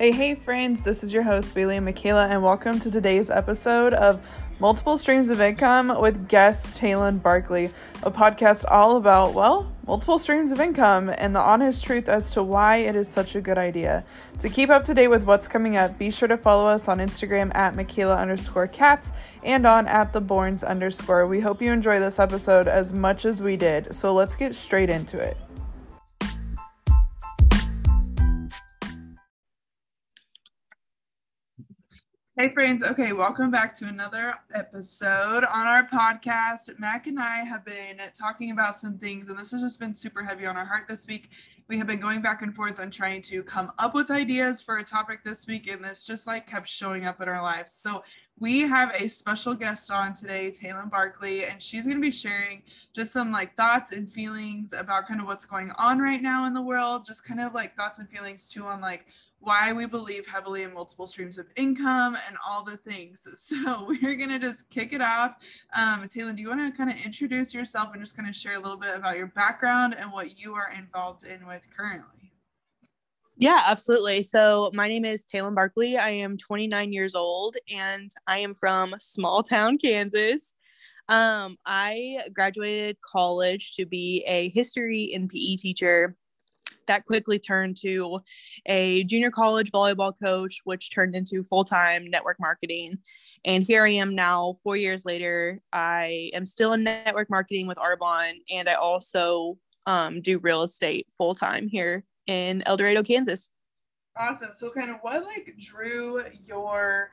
Hey, hey, friends, this is your host, Bailey and Michaela, and welcome to today's episode of Multiple Streams of Income with guest Taylyn Barkley, a podcast all about, well, multiple streams of income and the honest truth as to why it is such a good idea. To keep up to date with what's coming up, be sure to follow us on Instagram at Michaela underscore cats and on at the Borns underscore. We hope you enjoy this episode as much as we did, so let's get straight into it. Hey, friends. Okay, welcome back to another episode on our podcast. Mac and I have been talking about some things, and this has just been super heavy on our heart this week. We have been going back and forth on trying to come up with ideas for a topic this week, and this just like kept showing up in our lives. So, we have a special guest on today, Taylyn Barkley, and she's going to be sharing just some like thoughts and feelings about kind of what's going on right now in the world, just kind of like thoughts and feelings too on like why we believe heavily in multiple streams of income and all the things. So we're gonna just kick it off. Um, Taylor, do you want to kind of introduce yourself and just kind of share a little bit about your background and what you are involved in with currently? Yeah, absolutely. So my name is Taylyn Barkley. I am 29 years old and I am from small town Kansas. Um, I graduated college to be a history and PE teacher that quickly turned to a junior college volleyball coach, which turned into full time network marketing. And here I am now, four years later. I am still in network marketing with Arbonne, and I also um, do real estate full time here in El Dorado, Kansas. Awesome. So, kind of what like drew your,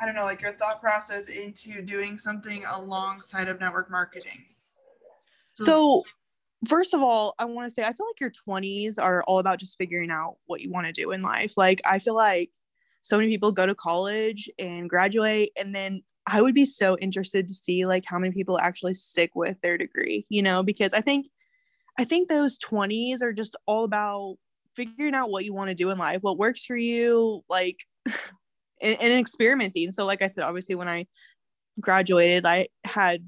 I don't know, like your thought process into doing something alongside of network marketing? So, so first of all, I want to say I feel like your 20s are all about just figuring out what you want to do in life. Like I feel like so many people go to college and graduate and then I would be so interested to see like how many people actually stick with their degree, you know, because I think I think those 20s are just all about figuring out what you want to do in life, what works for you, like and, and experimenting. So like I said, obviously when I graduated, I had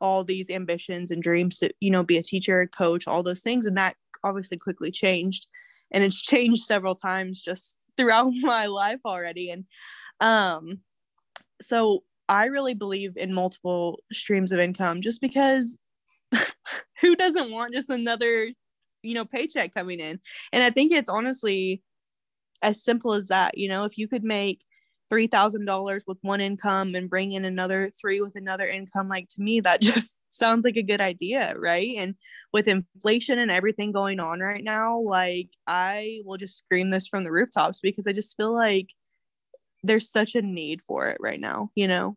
all these ambitions and dreams to you know be a teacher coach all those things. And that obviously quickly changed. And it's changed several times just throughout my life already. And um so i really believe in multiple streams of income just because who doesn't want just another you know paycheck coming in? And i think it's honestly as simple as that you know if you could make $3,000 with one income and bring in another three with another income, like to me, that just sounds like a good idea, right? And with inflation and everything going on right now, like I will just scream this from the rooftops because I just feel like there's such a need for it right now, you know?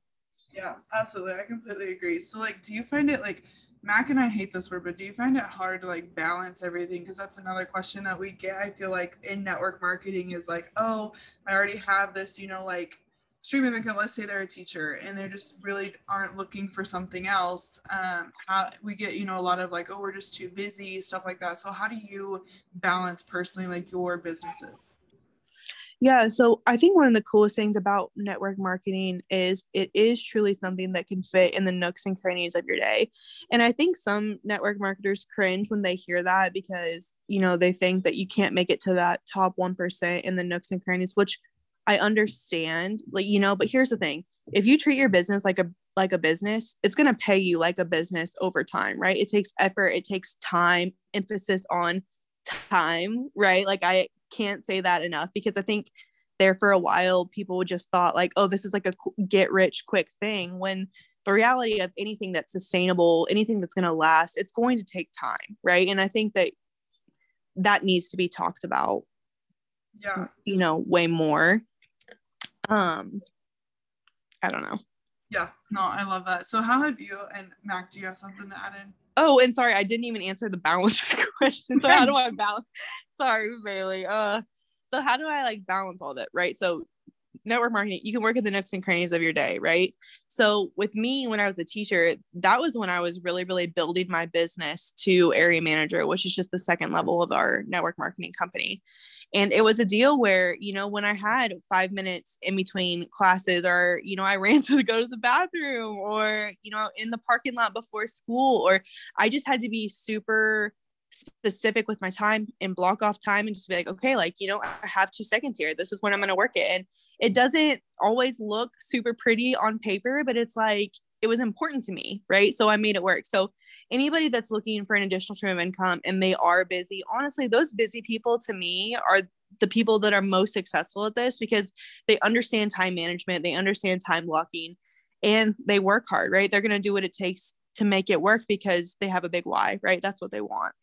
Yeah, absolutely. I completely agree. So, like, do you find it like Mac and I hate this word, but do you find it hard to like balance everything? Because that's another question that we get. I feel like in network marketing is like, oh, I already have this, you know, like stream of income. Let's say they're a teacher and they're just really aren't looking for something else. Um, how we get, you know, a lot of like, oh, we're just too busy, stuff like that. So how do you balance personally like your businesses? Yeah, so I think one of the coolest things about network marketing is it is truly something that can fit in the nooks and crannies of your day. And I think some network marketers cringe when they hear that because, you know, they think that you can't make it to that top 1% in the nooks and crannies, which I understand, like, you know, but here's the thing. If you treat your business like a like a business, it's going to pay you like a business over time, right? It takes effort, it takes time, emphasis on time, right? Like I can't say that enough because I think there for a while people just thought like, oh, this is like a get rich quick thing when the reality of anything that's sustainable, anything that's going to last, it's going to take time, right? And I think that that needs to be talked about. Yeah. You know, way more. Um I don't know. Yeah, no, I love that. So how have you and Mac, do you have something to add in? Oh, and sorry, I didn't even answer the balance question. So how do I balance? Sorry, Bailey. Uh, so how do I like balance all that? Right. So network marketing, you can work at the nooks and crannies of your day, right? So with me, when I was a teacher, that was when I was really, really building my business to area manager, which is just the second level of our network marketing company. And it was a deal where, you know, when I had five minutes in between classes, or, you know, I ran to go to the bathroom, or, you know, in the parking lot before school, or I just had to be super specific with my time and block off time and just be like, okay, like, you know, I have two seconds here. This is when I'm going to work it. And it doesn't always look super pretty on paper, but it's like, it was important to me, right? So I made it work. So anybody that's looking for an additional stream of income and they are busy, honestly, those busy people to me are the people that are most successful at this because they understand time management, they understand time blocking, and they work hard, right? They're going to do what it takes to make it work because they have a big why, right? That's what they want.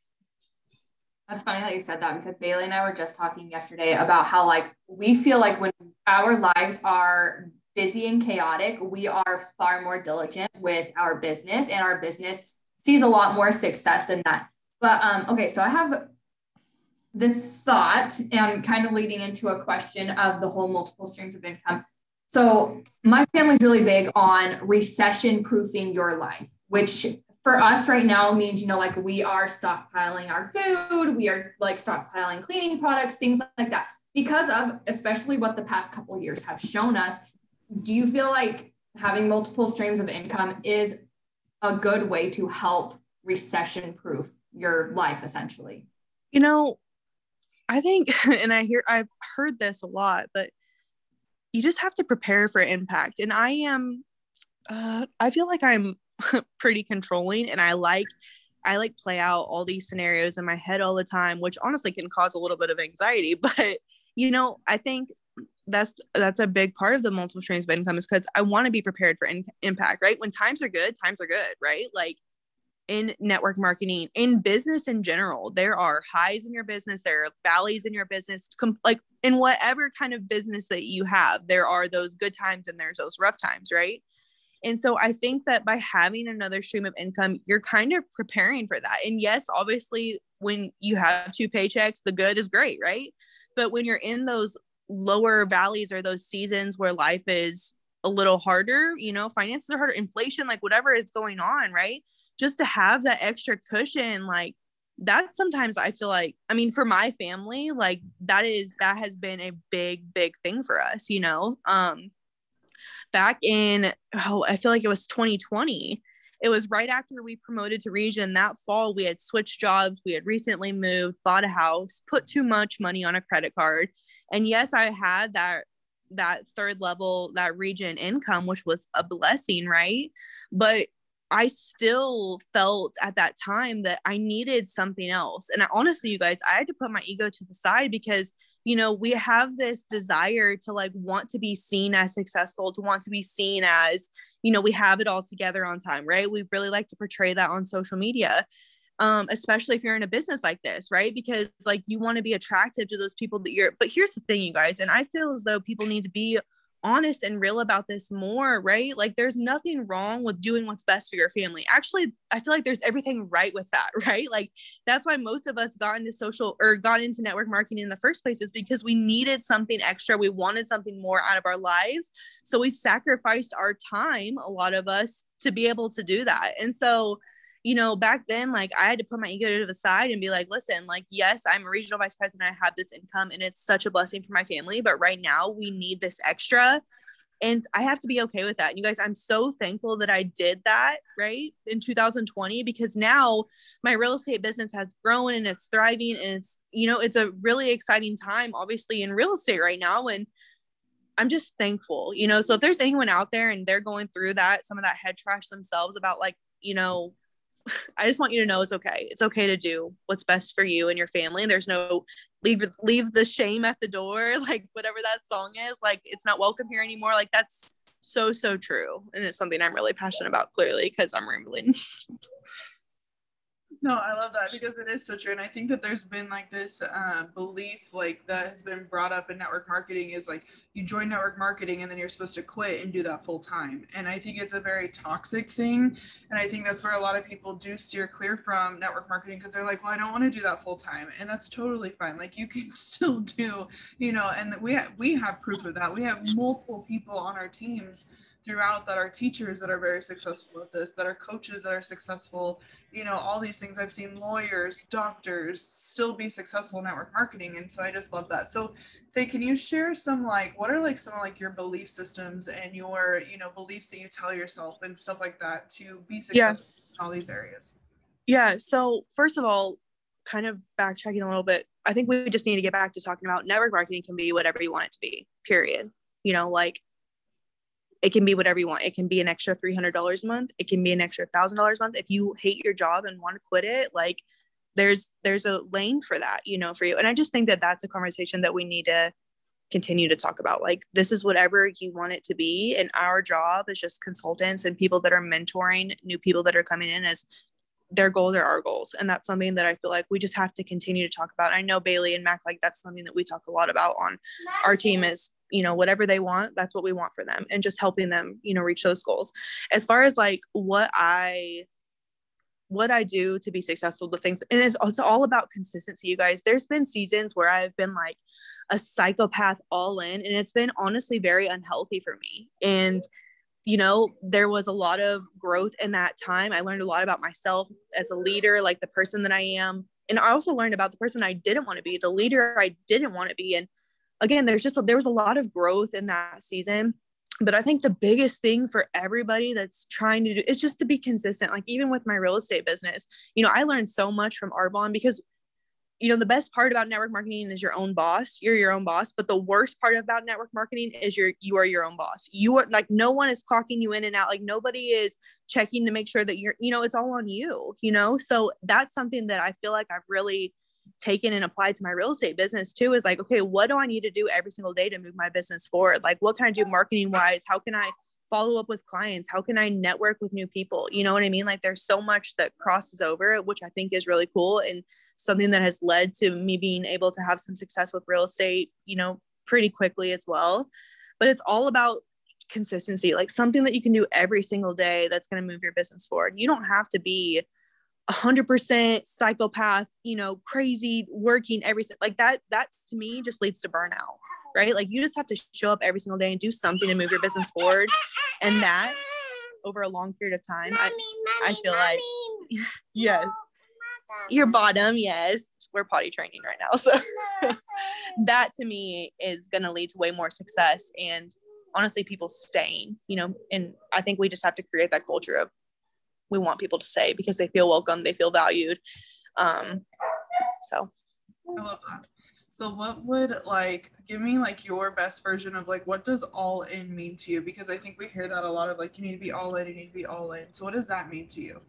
That's funny that you said that because Bailey and I were just talking yesterday about how like we feel like when our lives are busy and chaotic, we are far more diligent with our business and our business sees a lot more success in that. But um, okay, so I have this thought and kind of leading into a question of the whole multiple streams of income. So my family's really big on recession proofing your life, which for us right now means, you know, like we are stockpiling our food, we are like stockpiling cleaning products, things like that. Because of especially what the past couple years have shown us, do you feel like having multiple streams of income is a good way to help recession proof your life essentially? You know, I think, and I hear, I've heard this a lot, but you just have to prepare for impact. And I am, uh, I feel like I'm pretty controlling and I like, I like play out all these scenarios in my head all the time, which honestly can cause a little bit of anxiety. But, you know, I think that's that's a big part of the multiple streams of income is because I want to be prepared for in- impact, right? When times are good, times are good, right? Like in network marketing, in business in general, there are highs in your business, there are valleys in your business, com- like in whatever kind of business that you have, there are those good times and there's those rough times, right? And so I think that by having another stream of income, you're kind of preparing for that. And yes, obviously, when you have two paychecks, the good is great, right? But when you're in those lower valleys or those seasons where life is a little harder, you know, finances are harder, inflation, like whatever is going on, right? Just to have that extra cushion, like that sometimes I feel like, I mean, for my family, like that is, that has been a big, big thing for us, you know? Um, back in, oh, I feel like it was 2020, it was right after we promoted to region that fall we had switched jobs we had recently moved bought a house put too much money on a credit card. And yes i had that that third level that region income which was a blessing right? But I still felt at that time that I needed something else. And I, honestly, you guys, I had to put my ego to the side because, you know, we have this desire to like want to be seen as successful, to want to be seen as, you know, we have it all together on time, right? We really like to portray that on social media. Um, especially if you're in a business like this, right? Because like you want to be attractive to those people that you're, but here's the thing, you guys, and I feel as though people need to be honest and real about this more, right? Like there's nothing wrong with doing what's best for your family. Actually, I feel like there's everything right with that, right? Like that's why most of us got into social or got into network marketing in the first place is because we needed something extra. We wanted something more out of our lives. So we sacrificed our time, a lot of us, to be able to do that. And so you know, back then, like I had to put my ego to the side and be like, listen, like, yes, I'm a regional vice president. I have this income and it's such a blessing for my family. But right now, we need this extra. And I have to be okay with that. And you guys, I'm so thankful that I did that, right, in 2020, because now my real estate business has grown and it's thriving. And it's, you know, it's a really exciting time, obviously, in real estate right now. And I'm just thankful, you know. So if there's anyone out there and they're going through that, some of that head trash themselves about like, you know, I just want you to know it's okay. It's okay to do what's best for you and your family. And there's no leave leave the shame at the door, like whatever that song is. Like it's not welcome here anymore. Like that's so so true, and it's something I'm really passionate about. Clearly, because I'm rambling. No, I love that because it is so true. And I think that there's been like this uh, belief, like that has been brought up in network marketing is like you join network marketing and then you're supposed to quit and do that full time. And I think it's a very toxic thing. And I think that's where a lot of people do steer clear from network marketing because they're like, well, I don't want to do that full time. And that's totally fine. Like you can still do, you know, and we have, we have proof of that. We have multiple people on our teams throughout that are teachers that are very successful at this, that are coaches that are successful, you know, all these things. I've seen lawyers, doctors still be successful network marketing. And so I just love that. So say, can you share some like what are like some of like your belief systems and your, you know, beliefs that you tell yourself and stuff like that to be successful yeah. in all these areas? Yeah. So first of all, kind of backtracking a little bit, I think we just need to get back to talking about network marketing can be whatever you want it to be, period. You know, like it can be whatever you want. It can be an extra $300 a month. It can be an extra $1,000 a month. If you hate your job and want to quit it, like there's there's a lane for that, you know, for you. And I just think that that's a conversation that we need to continue to talk about. Like this is whatever you want it to be and our job is just consultants and people that are mentoring new people that are coming in as their goals are our goals and that's something that i feel like we just have to continue to talk about i know bailey and mac like that's something that we talk a lot about on our team is you know whatever they want that's what we want for them and just helping them you know reach those goals as far as like what i what i do to be successful with things and it's, it's all about consistency you guys there's been seasons where i've been like a psychopath all in and it's been honestly very unhealthy for me and you know, there was a lot of growth in that time. I learned a lot about myself as a leader, like the person that I am. And I also learned about the person I didn't want to be, the leader I didn't want to be. And again, there's just, there was a lot of growth in that season. But I think the biggest thing for everybody that's trying to do is just to be consistent. Like even with my real estate business, you know, I learned so much from Arbonne because you know the best part about network marketing is your own boss you're your own boss but the worst part about network marketing is you're you are your own boss you are like no one is clocking you in and out like nobody is checking to make sure that you're you know it's all on you you know so that's something that i feel like i've really taken and applied to my real estate business too is like okay what do i need to do every single day to move my business forward? Like what can i do marketing wise? How can i follow up with clients? How can i network with new people? You know what i mean? Like there's so much that crosses over which i think is really cool and something that has led to me being able to have some success with real estate, you know, pretty quickly as well. But it's all about consistency, like something that you can do every single day that's going to move your business forward. You don't have to be 100% psychopath, you know, crazy working every like that that to me just leads to burnout, right? Like you just have to show up every single day and do something to move your business forward. And that over a long period of time, mommy, I, mommy, I feel mommy. like yes, your bottom yes we're potty training right now so that to me is going to lead to way more success and honestly people staying you know and i think we just have to create that culture of we want people to stay because they feel welcome they feel valued. Um so. I love that. So what would like give me like your best version of like what does all in mean to you? Because i think we hear that a lot of like you need to be all in you need to be all in. So what does that mean to you?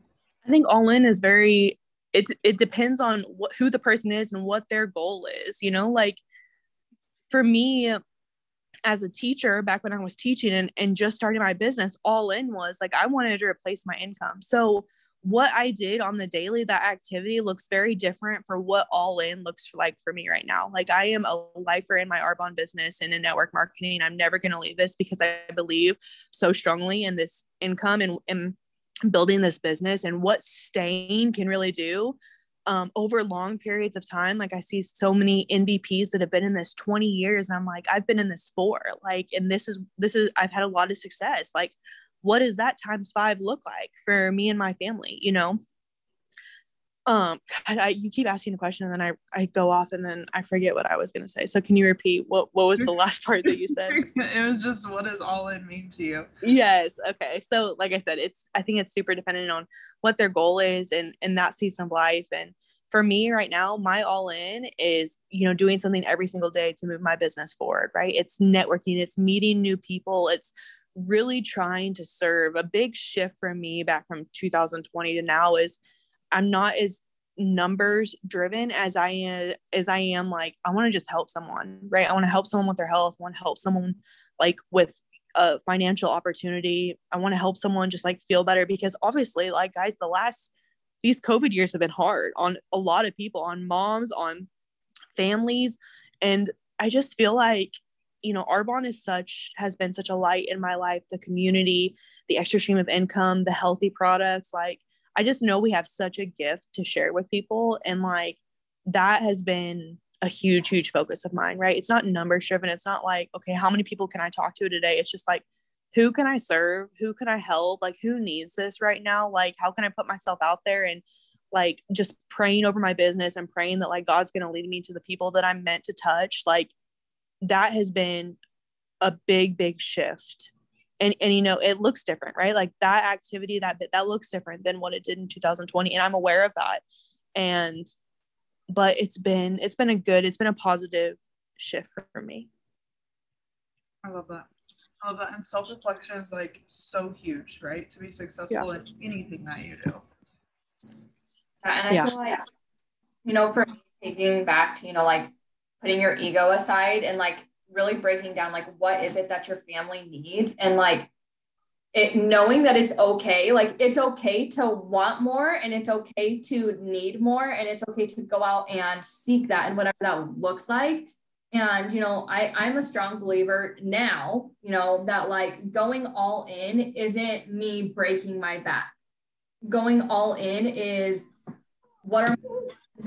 I think all in is very it it depends on what who the person is and what their goal is you know? Like for me as a teacher back when i was teaching and, and just starting my business all in was like i wanted to replace my income. So what i did on the daily that activity looks very different for what all in looks like for me right now. Like i am a lifer in my arbonne business and in network marketing. I'm never going to leave this because i believe so strongly in this income and, and building this business and what staying can really do um, over long periods of time. Like I see so many NVPs that have been in this 20 years, and I'm like, I've been in this for like, and this is this is I've had a lot of success. Like, what does that times five look like for me and my family? You know, um God, I, you keep asking a question and then I, I go off and then I forget what I was gonna say. So can you repeat what what was the last part that you said? it was just what does all in mean to you? Yes. Okay. So like I said, it's I think it's super dependent on what their goal is and and that season of life. And for me right now, my all in is, you know, doing something every single day to move my business forward, right? It's networking, it's meeting new people, it's really trying to serve. A big shift for me back from 2020 to now is I'm not as numbers driven as I am as I am like I want to just help someone, right? I want to help someone with their health, I want to help someone like with a financial opportunity. I want to help someone just like feel better because obviously like guys the last these covid years have been hard on a lot of people, on moms, on families and I just feel like you know arbonne is such has been such a light in my life the community the extra stream of income the healthy products like I just know we have such a gift to share with people. And like that has been a huge, huge focus of mine, right? It's not numbers driven. It's not like, okay, how many people can I talk to today? It's just like, who can I serve? Who can I help? Like, who needs this right now? Like, how can I put myself out there and like just praying over my business and praying that like God's going to lead me to the people that I'm meant to touch? Like, that has been a big, big shift and and you know it looks different right? Like that activity that bit, that looks different than what it did in 2020 and i'm aware of that. And but it's been it's been a good it's been a positive shift for, for me. I love that. I love that. And self-reflection is like so huge right? To be successful yeah. in anything that you do. Yeah, and i yeah. feel like you know for taking back to you know like putting your ego aside and like really breaking down like what is it that your family needs? And like it knowing that it's okay like it's okay to want more and it's okay to need more and it's okay to go out and seek that and whatever that looks like. And you know i i'm a strong believer now you know that like going all in isn't me breaking my back. Going all in is what are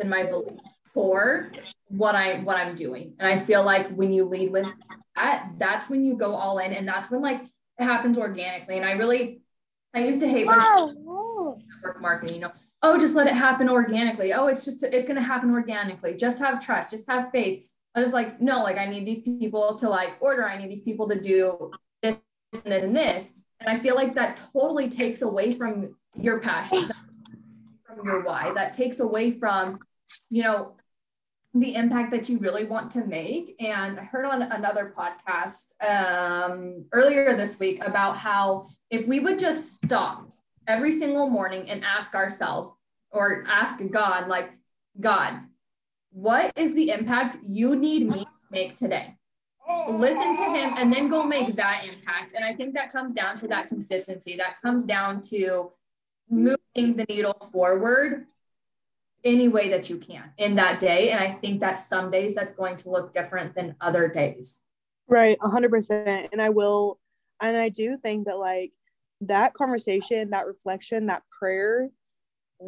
in my belief for what i what i'm doing and i feel like when you lead with that that's when you go all in and that's when like it happens organically. And I really, I used to hate when oh, network marketing, you know, oh, just let it happen organically. Oh, it's just, it's going to happen organically. Just have trust, just have faith. I was like, no, like I need these people to like order. I need these people to do this and this and this. And I feel like that totally takes away from your passion, from your why. That takes away from, you know, the impact that you really want to make. And I heard on another podcast um, earlier this week about how if we would just stop every single morning and ask ourselves or ask God, like, God, what is the impact you need me to make today? Listen to him and then go make that impact. And I think that comes down to that consistency. That comes down to moving the needle forward any way that you can in that day. And I think that some days that's going to look different than other days. Right, 100%. And I will, and I do think that like that conversation, that reflection, that prayer,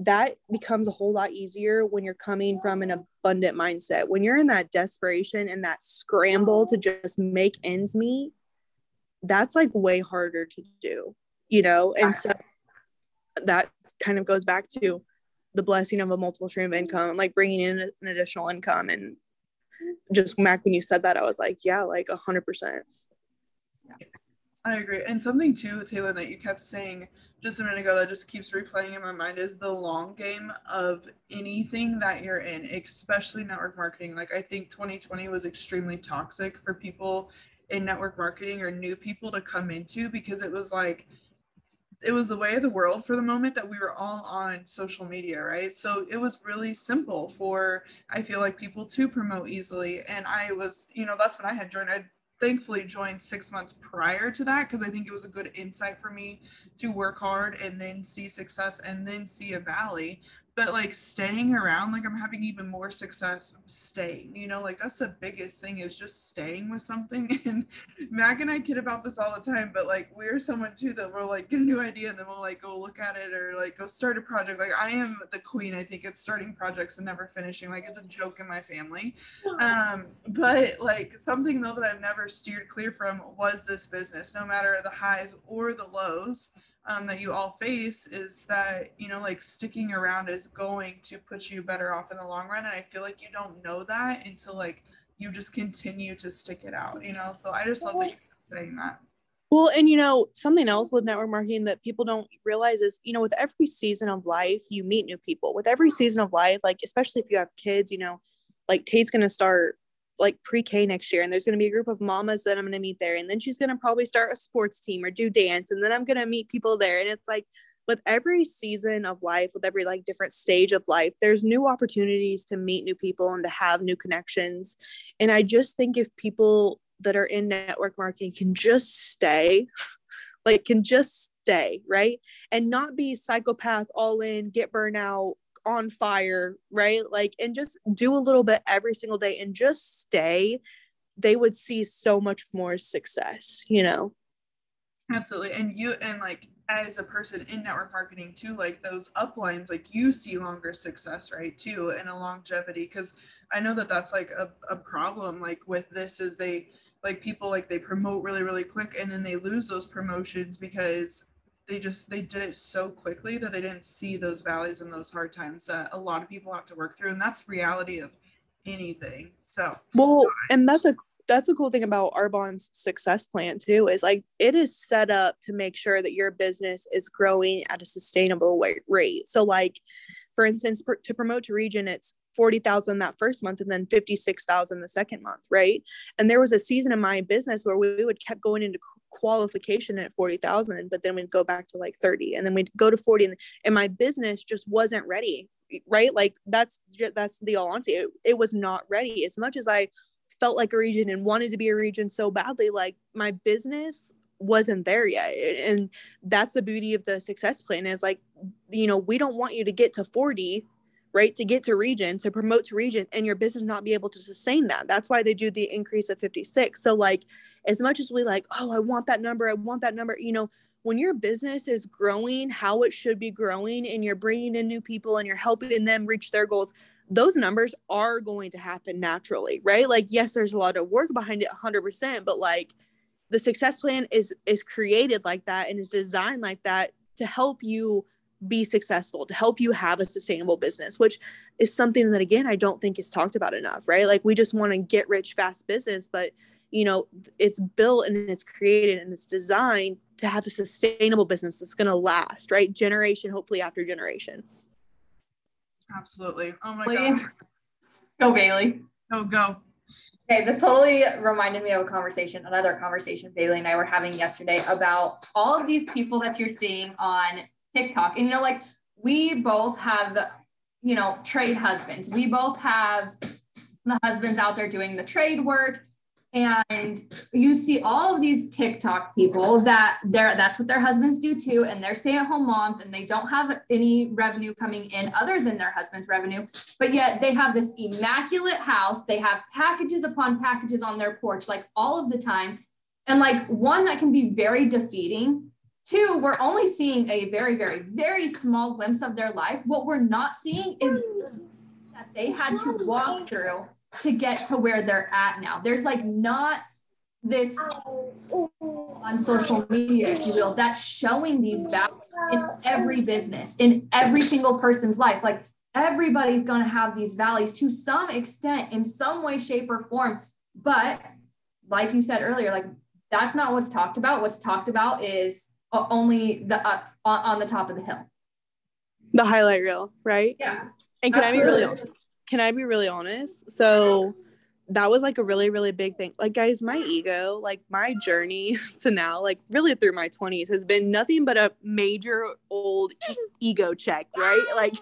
that becomes a whole lot easier when you're coming from an abundant mindset. When you're in that desperation and that scramble to just make ends meet, that's like way harder to do, you know? And so that kind of goes back to the blessing of a multiple stream of income like bringing in an additional income. And just Mac when you said that I was like yeah like a hundred percent. I agree. And something too Taylor that you kept saying just a minute ago that just keeps replaying in my mind is the long game of anything that you're in especially network marketing. Like I think 2020 was extremely toxic for people in network marketing or new people to come into because it was like it was the way of the world for the moment that we were all on social media, right? So it was really simple for I feel like people to promote easily. And I was, you know, that's when I had joined. I thankfully joined six months prior to that because I think it was a good insight for me to work hard and then see success and then see a valley but like staying around like i'm having even more success staying you know like that's the biggest thing is just staying with something. And mac and i kid about this all the time but like we're someone too that we'll like get a new idea and then we'll like go look at it or like go start a project. Like i am the queen i think it's starting projects and never finishing. Like it's a joke in my family. Um but like something though that i've never steered clear from was this business no matter the highs or the lows um, that you all face is that you know like sticking around is going to put you better off in the long run and i feel like you don't know that until like you just continue to stick it out you know? So i just love that you're saying that. well and you know something else with network marketing that people don't realize is you know with every season of life you meet new people. With every season of life like especially if you have kids you know like tate's going to start like pre-K next year and there's going to be a group of mamas that I'm going to meet there and then she's going to probably start a sports team or do dance and then I'm going to meet people there and it's like with every season of life with every like different stage of life there's new opportunities to meet new people and to have new connections and I just think if people that are in network marketing can just stay like can just stay right and not be psychopath all in get burnout on fire, right? Like, and just do a little bit every single day and just stay, they would see so much more success, you know? Absolutely. And you, and like, as a person in network marketing too, like those uplines, like you see longer success, right? Too, and a longevity. Cause I know that that's like a, a problem, like with this is they, like people like they promote really really quick and then they lose those promotions because they just they did it so quickly that they didn't see those valleys and those hard times that a lot of people have to work through and that's reality of anything. So well and that's a that's a cool thing about Arbonne's success plan too is like it is set up to make sure that your business is growing at a sustainable rate. So like for instance to promote to region it's 40,000 that first month and then 56,000 the second month, right? And there was a season in my business where we would kept going into qualification at 40,000, but then we'd go back to like 30 and then we'd go to 40 and, and my business just wasn't ready, right? Like that's that's the all honesty. It, it was not ready as much as I felt like a region and wanted to be a region so badly like my business wasn't there yet and that's the beauty of the success plan is like you know we don't want you to get to 40 right to get to region to promote to region and your business not be able to sustain that. That's why they do the increase of 56 so like as much as we like oh i want that number i want that number you know when your business is growing how it should be growing and you're bringing in new people and you're helping them reach their goals those numbers are going to happen naturally right? Like yes there's a lot of work behind it 100% but like the success plan is is created like that and is designed like that to help you be successful to help you have a sustainable business which is something that again i don't think is talked about enough right? Like we just want to get rich fast business but you know it's built and it's created and it's designed to have a sustainable business that's going to last right? Generation hopefully after generation. Absolutely. Oh my god. Go bailey. Go go. Okay, this totally reminded me of a conversation, another conversation Bailey and I were having yesterday about all of these people that you're seeing on TikTok. And you know, like we both have, you know, trade husbands. We both have the husbands out there doing the trade work and you see all of these TikTok people that they're that's what their husbands do too, and they're stay-at-home moms and they don't have any revenue coming in other than their husband's revenue, but yet they have this immaculate house. They have packages upon packages on their porch, like all of the time. And like one that can be very defeating. Two, we're only seeing a very, very, very small glimpse of their life. What we're not seeing is that they had to walk through to get to where they're at now. There's like not this on social media, if you will, that's showing these values in every business, in every single person's life. Like everybody's going to have these values to some extent, in some way, shape, or form. But like you said earlier, like that's not what's talked about. What's talked about is only the uh, on the top of the hill. The highlight reel, right? Yeah. And can Absolutely. I be really can I be really honest? So that was like a really, really big thing. Like, guys, my ego, like my journey to now, like really through my 20s, has been nothing but a major old e- ego check, right? Like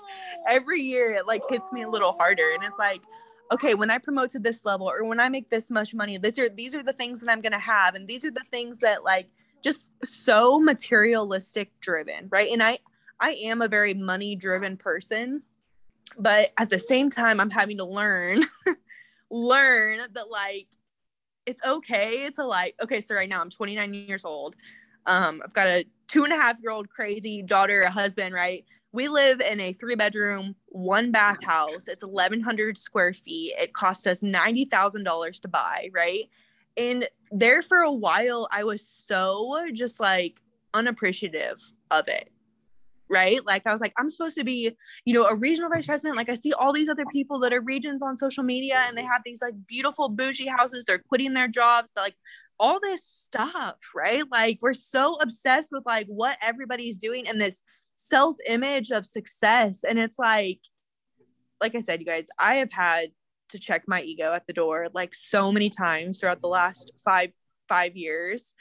every year it like hits me a little harder. And it's like, okay, when I promote to this level or when I make this much money, these are these are the things that I'm gonna have. And these are the things that like just so materialistic driven, right? And I I am a very money driven person but at the same time i'm having to learn learn that like it's okay to like okay so right now i'm 29 years old. Um i've got a two and a half year old crazy daughter a husband right? We live in a three bedroom one bath house it's 1100 square feet. It cost us $90000 to buy right and there for a while i was so just like unappreciative of it right? Like I was like, I'm supposed to be, you know, a regional vice president. Like I see all these other people that are regions on social media and they have these like beautiful bougie houses. They're quitting their jobs. They're like all this stuff, right? Like we're so obsessed with like what everybody's doing and this self-image of success. And it's like, like I said, you guys, I have had to check my ego at the door like so many times throughout the last five five years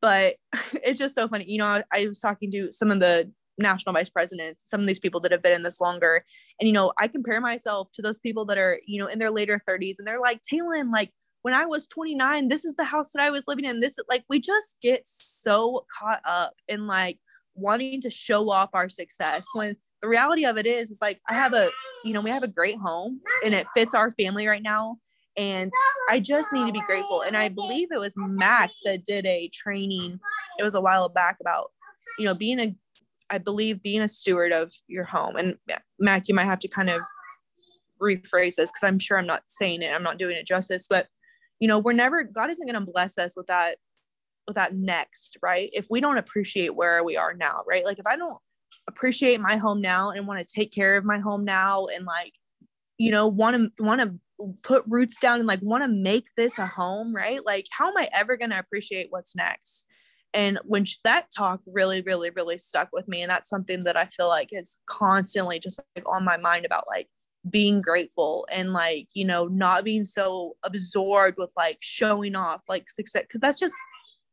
but it's just so funny you know I, I was talking to some of the national vice presidents, some of these people that have been in this longer. And, you know, I compare myself to those people that are, you know, in their later 30s and they're like, Taylyn, like when I was 29, this is the house that I was living in. This like we just get so caught up in like wanting to show off our success when the reality of it is, it's like I have a, you know, we have a great home and it fits our family right now. And I just need to be grateful. And I believe it was Mac that did a training, it was a while back about, you know, being a I believe being a steward of your home, and Mac, you might have to kind of rephrase this because I'm sure I'm not saying it, I'm not doing it justice, but you know, we're never, God isn't going to bless us with that, with that next, right? If we don't appreciate where we are now, right? Like if I don't appreciate my home now and want to take care of my home now and like, you know, want to, want to put roots down and like want to make this a home, right? Like, how am I ever going to appreciate what's next? And when she, that talk really, really, really stuck with me. And that's something that I feel like is constantly just like on my mind about like being grateful and like you know not being so absorbed with like showing off like success because that's just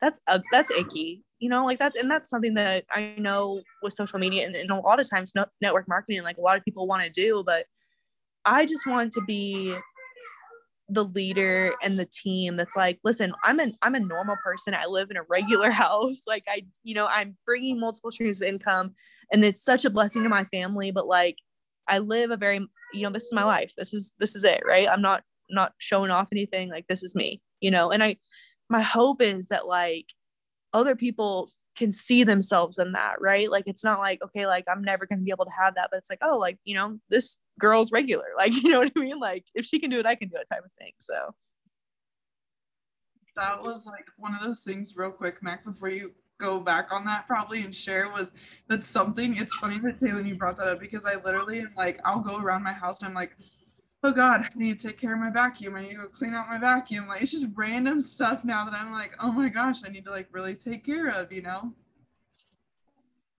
that's uh, that's icky you know like that's and that's something that i know with social media and, and a lot of times no, network marketing like a lot of people want to do but i just want to be the leader and the team that's like listen i'm an i'm a normal person. I live in a regular house. Like i you know i'm bringing multiple streams of income and it's such a blessing to my family but like i live a very you know this is my life. This is this is it right? I'm not not showing off anything. Like this is me you know? And i my hope is that like other people can see themselves in that right? Like it's not like okay like i'm never going to be able to have that but it's like oh like you know this girl's regular. Like you know what i mean? Like if she can do it i can do it type of thing so. That was like one of those things real quick mac before you go back on that probably and share was that something it's funny that taylor you brought that up because i literally am like i'll go around my house and i'm like oh god i need to take care of my vacuum. I need to go clean out my vacuum. Like it's just random stuff now that i'm like oh my gosh i need to like really take care of you know?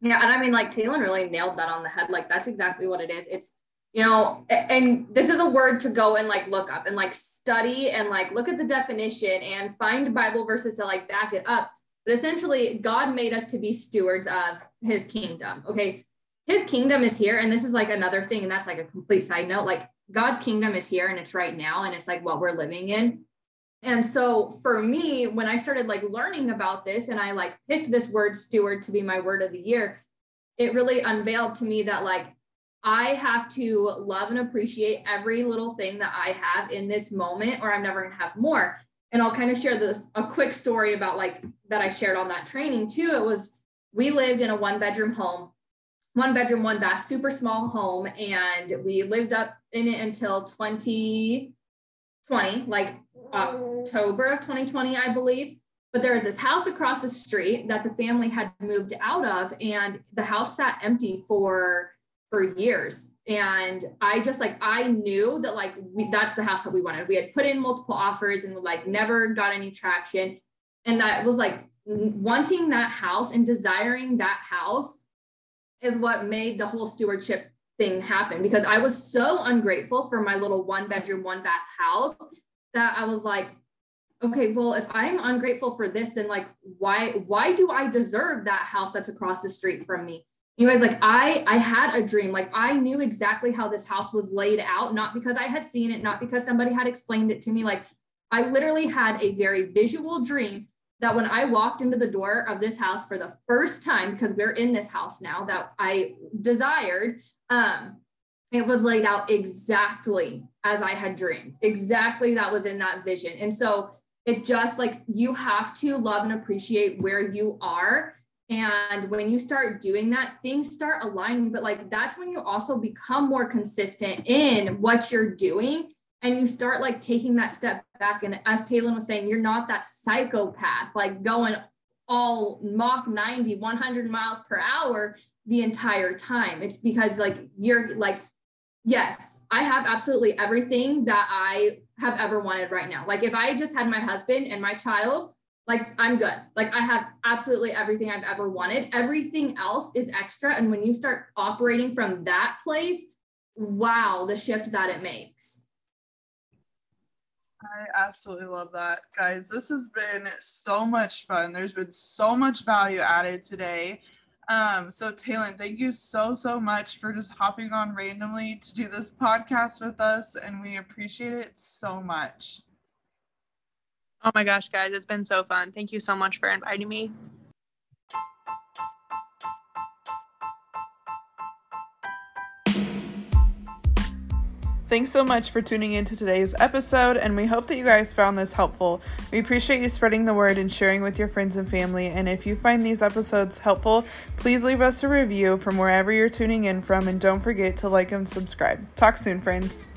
Yeah and i mean like taylor really nailed that on the head. Like that's exactly what it is. It's you know and this is a word to go and like look up and like study and like look at the definition and find bible verses to like back it up. But essentially god made us to be stewards of his kingdom okay his kingdom is here and this is like another thing and that's like a complete side note like God's kingdom is here and it's right now and it's like what we're living in. And so for me, when I started like learning about this and I like picked this word steward to be my word of the year, it really unveiled to me that like I have to love and appreciate every little thing that I have in this moment or I'm never going to have more. And I'll kind of share this a quick story about like that I shared on that training too. It was we lived in a one bedroom home one bedroom, one bath, super small home. And we lived up in it until 2020, like October of 2020, I believe. But there was this house across the street that the family had moved out of, and the house sat empty for for years. And I just like I knew that like we, that's the house that we wanted. We had put in multiple offers and like never got any traction. And that was like wanting that house and desiring that house is what made the whole stewardship thing happen because I was so ungrateful for my little one bedroom, one bath house that I was like, okay, well, if I'm ungrateful for this, then like why why do I deserve that house that's across the street from me? Guys, like I I had a dream. Like I knew exactly how this house was laid out, not because I had seen it, not because somebody had explained it to me. Like I literally had a very visual dream that when I walked into the door of this house for the first time, because we're in this house now that I desired, um, it was laid out exactly as I had dreamed. Exactly that was in that vision. And so it just like you have to love and appreciate where you are. And when you start doing that, things start aligning. But like that's when you also become more consistent in what you're doing and you start like taking that step back and as taylor was saying you're not that psychopath like going all Mach 90 100 miles per hour the entire time. It's because like you're like yes i have absolutely everything that i have ever wanted right now. Like if i just had my husband and my child like i'm good. Like i have absolutely everything i've ever wanted. Everything else is extra and when you start operating from that place wow the shift that it makes I absolutely love that. Guys, this has been so much fun. There's been so much value added today. Um, so Taylor, thank you so so much for just hopping on randomly to do this podcast with us, and we appreciate it so much. Oh my gosh, guys, it's been so fun. Thank you so much for inviting me. Thanks so much for tuning into today's episode, and we hope that you guys found this helpful. We appreciate you spreading the word and sharing with your friends and family. And if you find these episodes helpful, please leave us a review from wherever you're tuning in from, and don't forget to like and subscribe. Talk soon, friends.